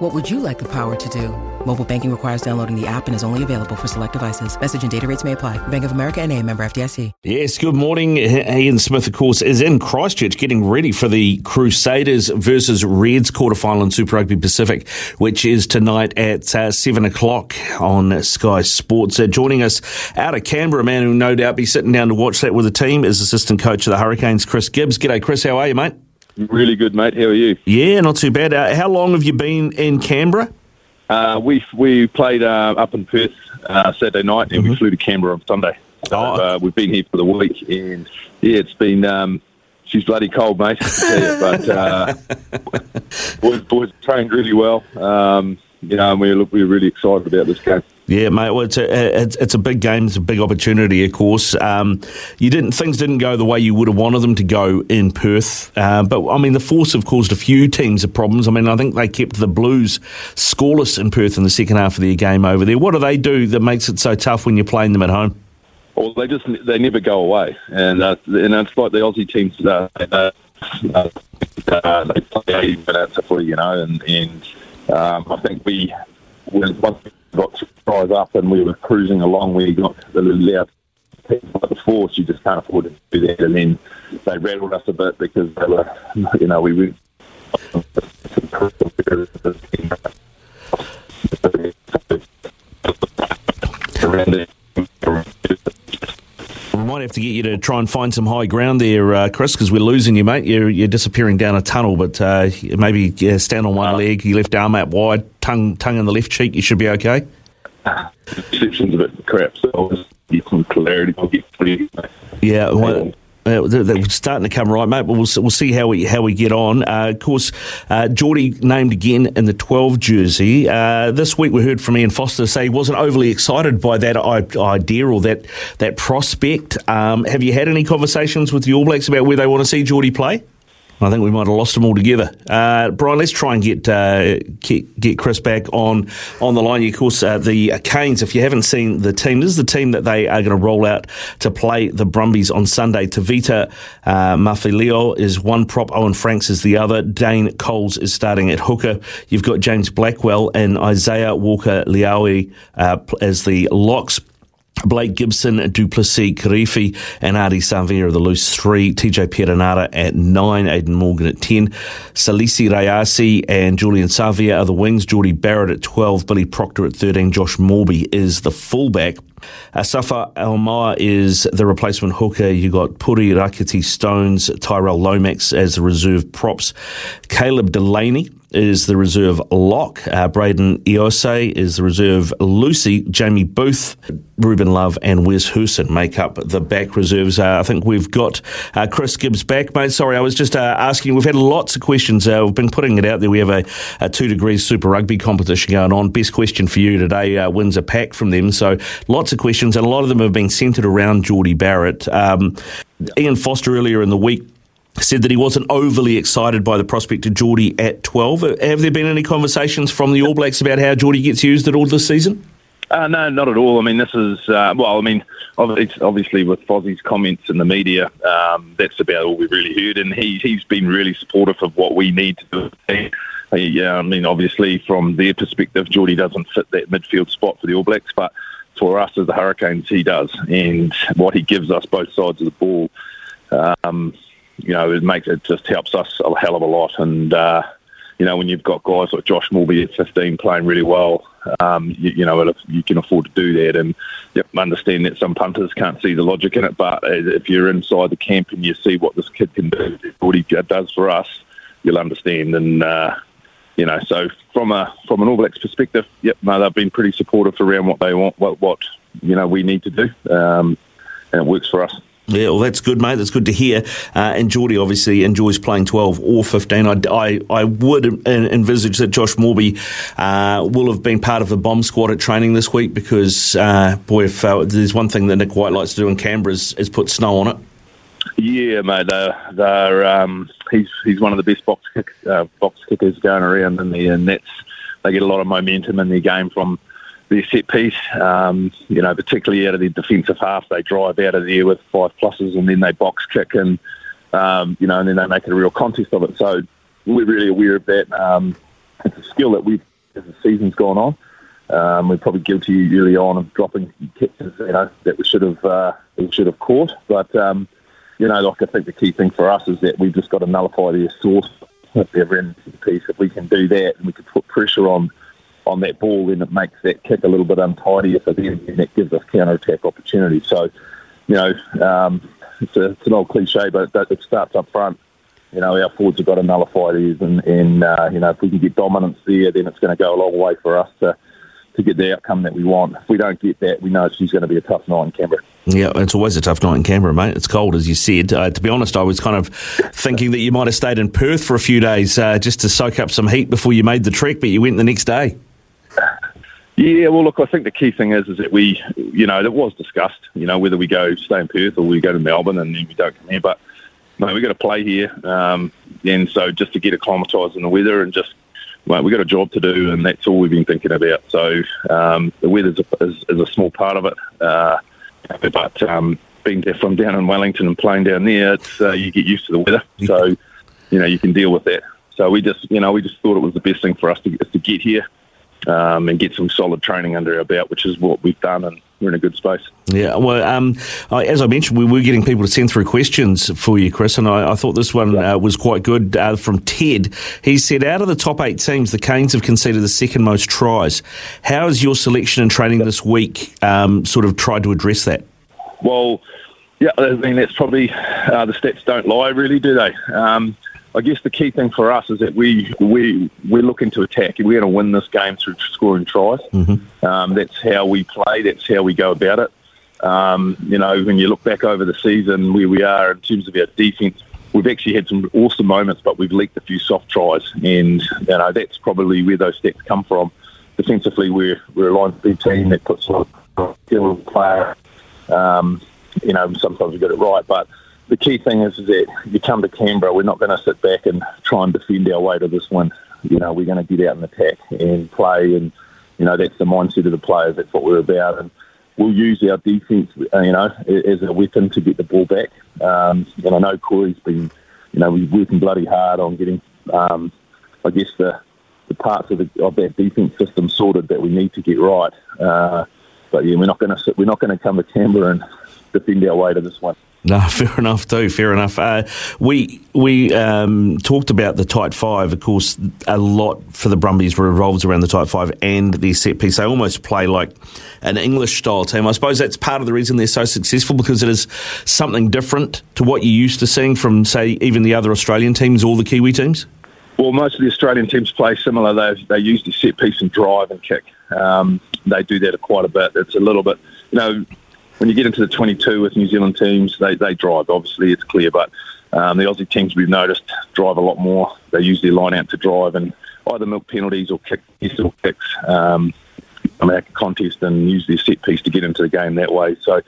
What would you like the power to do? Mobile banking requires downloading the app and is only available for select devices. Message and data rates may apply. Bank of America and a member FDIC. Yes, good morning. Ian Smith, of course, is in Christchurch getting ready for the Crusaders versus Reds quarterfinal in Super Rugby Pacific, which is tonight at uh, 7 o'clock on Sky Sports. Uh, joining us out of Canberra, a man who no doubt be sitting down to watch that with the team, is assistant coach of the Hurricanes, Chris Gibbes. G'day, Chris. How are you, mate? Really good, mate. How are you? Yeah, not too bad. Uh, how long have you been in Canberra? Uh, we we played uh, up in Perth uh, Saturday night, and mm-hmm. we flew to Canberra on Sunday. So, oh. Uh, we've been here for the week, and yeah, it's been um, she's bloody cold, mate. but uh, boys, boys trained really well. Um, you know, and we're we're really excited about this game. Yeah, mate. Well, it's a it's, it's a big game. It's a big opportunity, of course. Um, you didn't things didn't go the way you would have wanted them to go in Perth, uh, but I mean the Force have caused a few teams of problems. I mean, I think they kept the Blues scoreless in Perth in the second half of their game over there. What do they do that makes it so tough when you're playing them at home? Well, they just they never go away, and uh, and it's like the Aussie teams. Uh, uh, they play 80 minutes of footy, you know, and and um, I think we once we got surprise up and we were cruising along, we got the little loud people at the force. You just can't afford to do that, and then they rattled us a bit because they were, you know, we went. around we might have to get you to try and find some high ground there, uh, Chris, because we're losing you, mate. You're, you're disappearing down a tunnel, but uh, maybe yeah, stand on one uh, leg, your left arm out wide, tongue tongue in the left cheek. You should be okay. Reception's a bit crap, so I'll just get some clarity. I'll get. Yeah, well, uh, they're starting to come right, mate. But we'll, we'll see how we how we get on. Uh, of course, uh, Jordie named again in the 12 jersey. Uh, this week we heard from Ian Foster say he wasn't overly excited by that idea or that that prospect. Um, have you had any conversations with the All Blacks about where they want to see Jordie play? I think we might have lost them all together. Uh, Brian, let's try and get, uh, get, get Chris back on on the line. Of course, uh, the Canes. If you haven't seen the team, this is the team that they are going to roll out to play the Brumbies on Sunday. Tavita uh, Mafileo is one prop. Owen Franks is the other. Dane Coles is starting at hooker. You've got James Blackwell and Isaiah Walker Leawere uh, as the locks. Blake Gibson, Du'Plessis, Kirifi, and Ardie Savea are the loose three. TJ Perenara at nine, Aidan Morgan at 10. Salesi Rayasi and Julian Savea are the wings. Jordie Barrett at 12, Billy Proctor at 13. Josh Moorby is the fullback. Uh, Safa Almar is the replacement hooker. You got Pouri Rakete Stones, Tyrel Lomax as the reserve props. Caleb Delaney is the reserve lock. Uh, Braden Iose is the reserve Lucy. Jamie Booth, Ruben Love, and Wes Goosen make up the back reserves. Uh, I think we've got uh, Chris Gibbes back, mate. Sorry, I was just uh, asking. We've had lots of questions. Uh, we've been putting it out there. We have a, a, two degrees Super Rugby competition going on. Best question for you today uh, wins a pack from them. So lots of questions, and a lot of them have been centred around Jordie Barrett. Um, Ian Foster earlier in the week said that he wasn't overly excited by the prospect of Jordie at 12. Have there been any conversations from the All Blacks about how Jordie gets used at all this season? Uh, no, not at all. I mean, this is, uh, well, I mean, obviously with Fozzie's comments in the media, um, that's about all we've really heard. And he, he's been really supportive of what we need to do. Yeah, I mean, obviously from their perspective, Jordie doesn't fit that midfield spot for the All Blacks, but for us as the Hurricanes, he does. And what he gives us both sides of the ball, um, you know, it makes it just helps us a hell of a lot. And uh, you know, when you've got guys like Josh Moorby at 15 playing really well, um, you, you, know, you can afford to do that. And yep, understand that some punters can't see the logic in it, but if you're inside the camp and you see what this kid can do, what he does for us, you'll understand. And uh, you know, so from a from an All Blacks perspective, yep, no, they've been pretty supportive around what they want, what what you know we need to do, um, and it works for us. Yeah, well, that's good, mate. That's good to hear. Uh, and Jordie obviously enjoys playing 12 or 15. I, I, I would envisage that Josh Moorby uh, will have been part of the bomb squad at training this week because, uh, boy, if uh, there's one thing that Nick White likes to do in Canberra is, is put snow on it. Yeah, mate. They're, they're, um, he's he's one of the best box kick, uh, box kickers going around in the and that's they get a lot of momentum in their game from their set piece. Um, you know, particularly out of the defensive half, they drive out of there with five pluses and then they box kick and um, you know, and then they make it a real contest of it. So we're really aware of that. Um, it's a skill that we, as the season's gone on, um, we're probably guilty early on of dropping kicks, you know, that we should have uh, we should have caught. But um, you know, like I think the key thing for us is that we've just got to nullify their source of their end piece. If we can do that, and we can put pressure on on that ball, then it makes that kick a little bit untidy. So then that gives us counter attack opportunities. So, you know, um, it's, a, it's, an old cliche, but it starts up front. You know, our forwards have got to nullify these, and, and uh, you know, if we can get dominance there, then it's going to go a long way for us to to get the outcome that we want. If we don't get that, we know it's going to be a tough night in Canberra. Yeah, it's always a tough night in Canberra, mate. It's cold, as you said. Uh, to be honest, I was kind of thinking that you might have stayed in Perth for a few days uh, just to soak up some heat before you made the trek, but you went the next day. Yeah, well, look, I think the key thing is is that we, you know, it was discussed, you know, whether we go stay in Perth or we go to Melbourne and then we don't come here. But no, we've got to play here, um, and so just to get acclimatised in the weather and just, well, we've got a job to do, and that's all we've been thinking about. So um, the weather is, is, a small part of it, uh, but um, being from down in Wellington and playing down there, it's, uh, you get used to the weather, so you know you can deal with that. So we just, you know, we just thought it was the best thing for us to, to get here um, and get some solid training under our belt, which is what we've done, and we're in a good space. Yeah, well, um, as I mentioned, we were getting people to send through questions for you, Chris, and I, I thought this one yeah. uh, was quite good uh, from Ted. He said, out of the top eight teams, the Canes have conceded the second most tries. How has your selection and training this week um, sort of tried to address that? Well, yeah, I mean, that's probably uh, the stats don't lie, really, do they? I guess the key thing for us is that we we we're looking to attack. We're going to win this game through scoring tries. Mm-hmm. Um, that's how we play. That's how we go about it. Um, you know, when you look back over the season, where we are in terms of our defence, we've actually had some awesome moments, but we've leaked a few soft tries, and you know that's probably where those stats come from. Defensively, we're we're a line B team that puts a lot of skill player. Um, you know, sometimes we get it right, but the key thing is, that you come to Canberra, we're not going to sit back and try and defend our way to this win. You know, we're going to get out and attack and play, and you know that's the mindset of the players. That's what we're about, and we'll use our defence, uh, you know, as a weapon to get the ball back. Um, and I know Corey's been, you know, we're working bloody hard on getting, um, I guess the the parts of, the, of that defence system sorted that we need to get right. Uh, but yeah, we're not going to we're not going to come to Canberra and defend our way to this one. No, fair enough too. Fair enough. Uh, we we um, talked about the tight five. Of course, a lot for the Brumbies revolves around the tight five and their set piece. They almost play like an English style team. I suppose that's part of the reason they're so successful because it is something different to what you're used to seeing from, say, even the other Australian teams or the Kiwi teams. Well, most of the Australian teams play similar. They they use the set piece and drive and kick. Um, they do that quite a bit. It's a little bit, you know when you get into the 22 with New Zealand teams, they, they drive. Obviously, it's clear, but um, the Aussie teams we've noticed drive a lot more. They use their line out to drive and either milk penalties or kick or kicks. Um, make a contest and use their set piece to get into the game that way. So,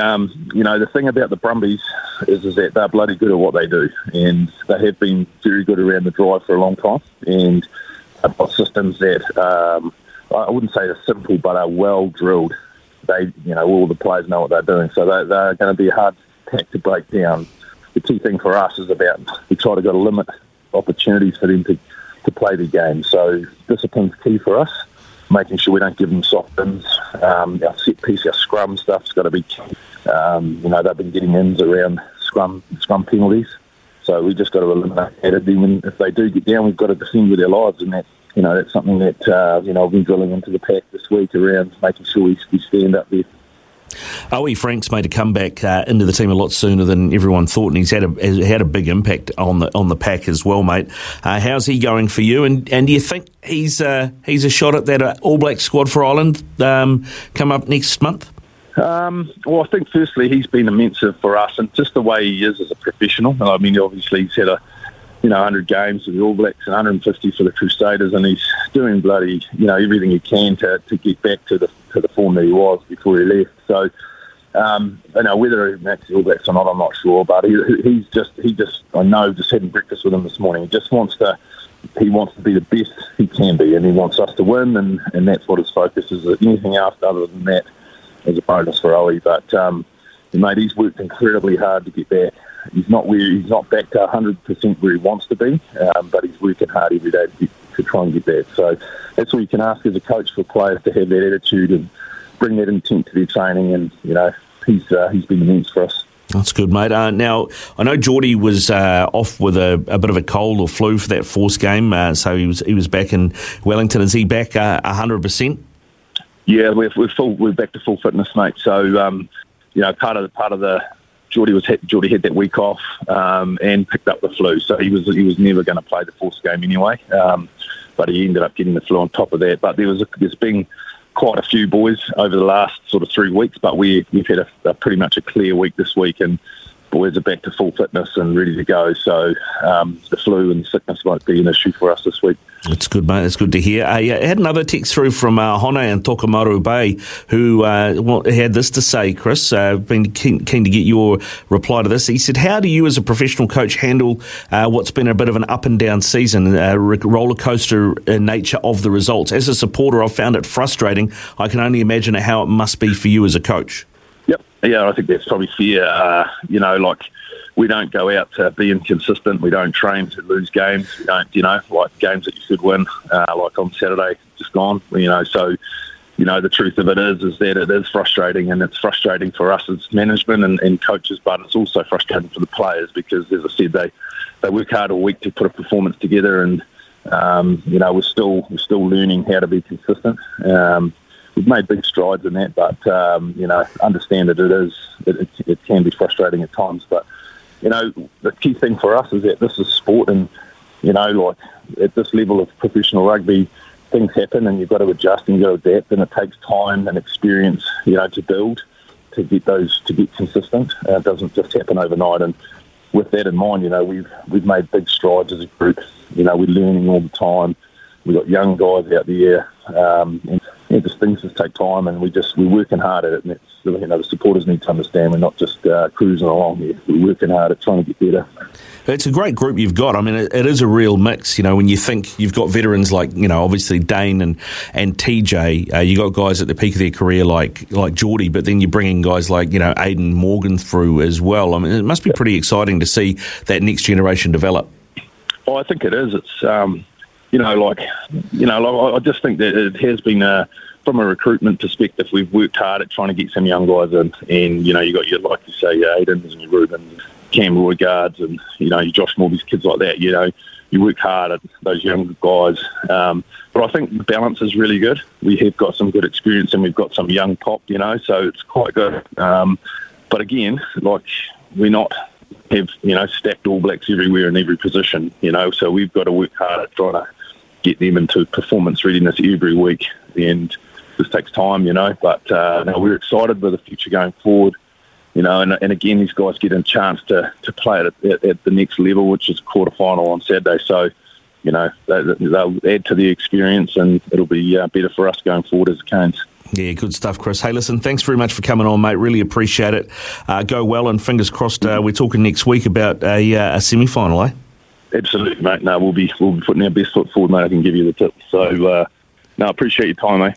um, you know, the thing about the Brumbies is, is that they're bloody good at what they do, and they have been very good around the drive for a long time, and have got systems that um, I wouldn't say they're simple, but are well drilled they, you know, all the players know what they're doing. So they, they're going to be a hard to break down. The key thing for us is about we try to go to limit opportunities for them to, to play the game. So discipline's key for us. Making sure we don't give them soft ins. Um, our set piece, our scrum stuff's got to be. Um, you know, they've been getting ins around scrum scrum penalties. So we just got to eliminate that. Even if they do get down, we've got to defend with our lives, and that's you know, that's something that, uh, you know, I've been drilling into the pack this week around making sure we, we stand up there. Owie Frank's made a comeback uh, into the team a lot sooner than everyone thought, and he's had a had a big impact on the on the pack as well, mate. Uh, how's he going for you? And and do you think he's uh, he's a shot at that uh, All Black squad for Ireland um, come up next month? Um, well, I think firstly he's been immense for us, and just the way he is as a professional. I mean, obviously he's had a you know 100 games for the All Blacks and 150 for the Crusaders, and he's doing bloody you know everything he can to, to get back to the to the form that he was before he left. So. Um, you know whether he makes the All Blacks or not, I'm not sure. But he, he's just he just I know just having breakfast with him this morning. He just wants to he wants to be the best he can be, and he wants us to win, and, and that's what his focus is. Anything else other than that is a bonus for Owie. But um, mate, he's worked incredibly hard to get back. He's not where he's not back to 100% where he wants to be, um, but he's working hard every day to, to try and get back. So that's all you can ask as a coach for players to have that attitude and bring that intent to their training. And you know, he's uh, he's been immense for us. That's good, mate. Uh, now, I know Jordie was uh, off with a, a, bit of a cold or flu for that Force game, uh, so he was he was back in Wellington. Is he back uh, hundred percent? Yeah, we're, we're full. We're back to full fitness, mate. So, um, you know, part of the part of the Jordie was Jordie had that week off um, and picked up the flu, so he was he was never going to play the Force game anyway. Um, but he ended up getting the flu on top of that. But there was a, there's been quite a few boys over the last sort of three weeks, but we, we've had a, a pretty much a clear week this week, and boys are back to full fitness and ready to go. So um, the flu and sickness won't be an issue for us this week. It's good, mate. It's good to hear. I uh, had another text through from uh, Hone and Tokomaru Bay, who uh, had this to say, Chris. I've uh, been keen, keen, to get your reply to this. He said, "How do you, as a professional coach, handle uh, what's been a bit of an up and down season, uh, roller coaster nature of the results? As a supporter, I've found it frustrating. I can only imagine how it must be for you as a coach." Yep. Yeah, I think that's probably fair. Uh, you know, like we don't go out to be inconsistent. We don't train to lose games. We don't, you know, like games that you should win, uh, like on Saturday, just gone. You know, so you know the truth of it is is that it is frustrating, and it's frustrating for us as management and, and coaches, but it's also frustrating for the players because, as I said, they they work hard all week to put a performance together, and um, you know we're still we're still learning how to be consistent. Um, we've made big strides in that, but um, you know, understand that it is it, it, can be frustrating at times. But you know, the key thing for us is that this is sport, and you know, like at this level of professional rugby, things happen, and you've got to adjust and you've adapt, and it takes time and experience, you know, to build to get those to get consistent. Uh, it doesn't just happen overnight, and with that in mind, you know, we've we've made big strides as a group. You know, we're learning all the time. We've got young guys out there, um, and yeah, just things just take time, and we just we're working hard at it. And it's you know the supporters need to understand we're not just uh, cruising along here. We're working hard at trying to get better. It's a great group you've got. I mean, it, it is a real mix. You know, when you think you've got veterans like you know obviously Dane and and TJ, uh, you got guys at the peak of their career like like Jordie, but then you're bringing guys like you know Aidan Morgan through as well. I mean, it must be pretty exciting to see that next generation develop. Oh, I think it is. It's um, you know, like, you know, like, I just think that it has been a, from a recruitment perspective, we've worked hard at trying to get some young guys in, and you know, you got your like you say, your Aidans and your Rubens, Cam Roigard's, and you know, your Josh Moorby's kids like that. You know, you work hard at those young guys. Um, but I think the balance is really good. We have got some good experience, and we've got some young pop. You know, so it's quite good. Um, but again, like we're not have you know stacked All Blacks everywhere in every position. You know, so we've got to work hard at trying to get them into performance readiness every week. And this takes time, you know. But uh, we're excited with the future going forward. You know, and, and again, these guys get a chance to, to play at, at, at the next level, which is quarter final on Saturday. So, you know, they, will add to the experience, and it'll be uh, better for us going forward as Canes. Yeah, good stuff, Chris. Hey, listen, thanks very much for coming on, mate. Really appreciate it. Uh, go well, and fingers crossed. Uh, we're talking next week about a, uh, a semi final, eh? Absolutely, mate. No, we'll be we'll be putting our best foot forward, mate. I can give you the tip. So, uh, no, I appreciate your time, mate.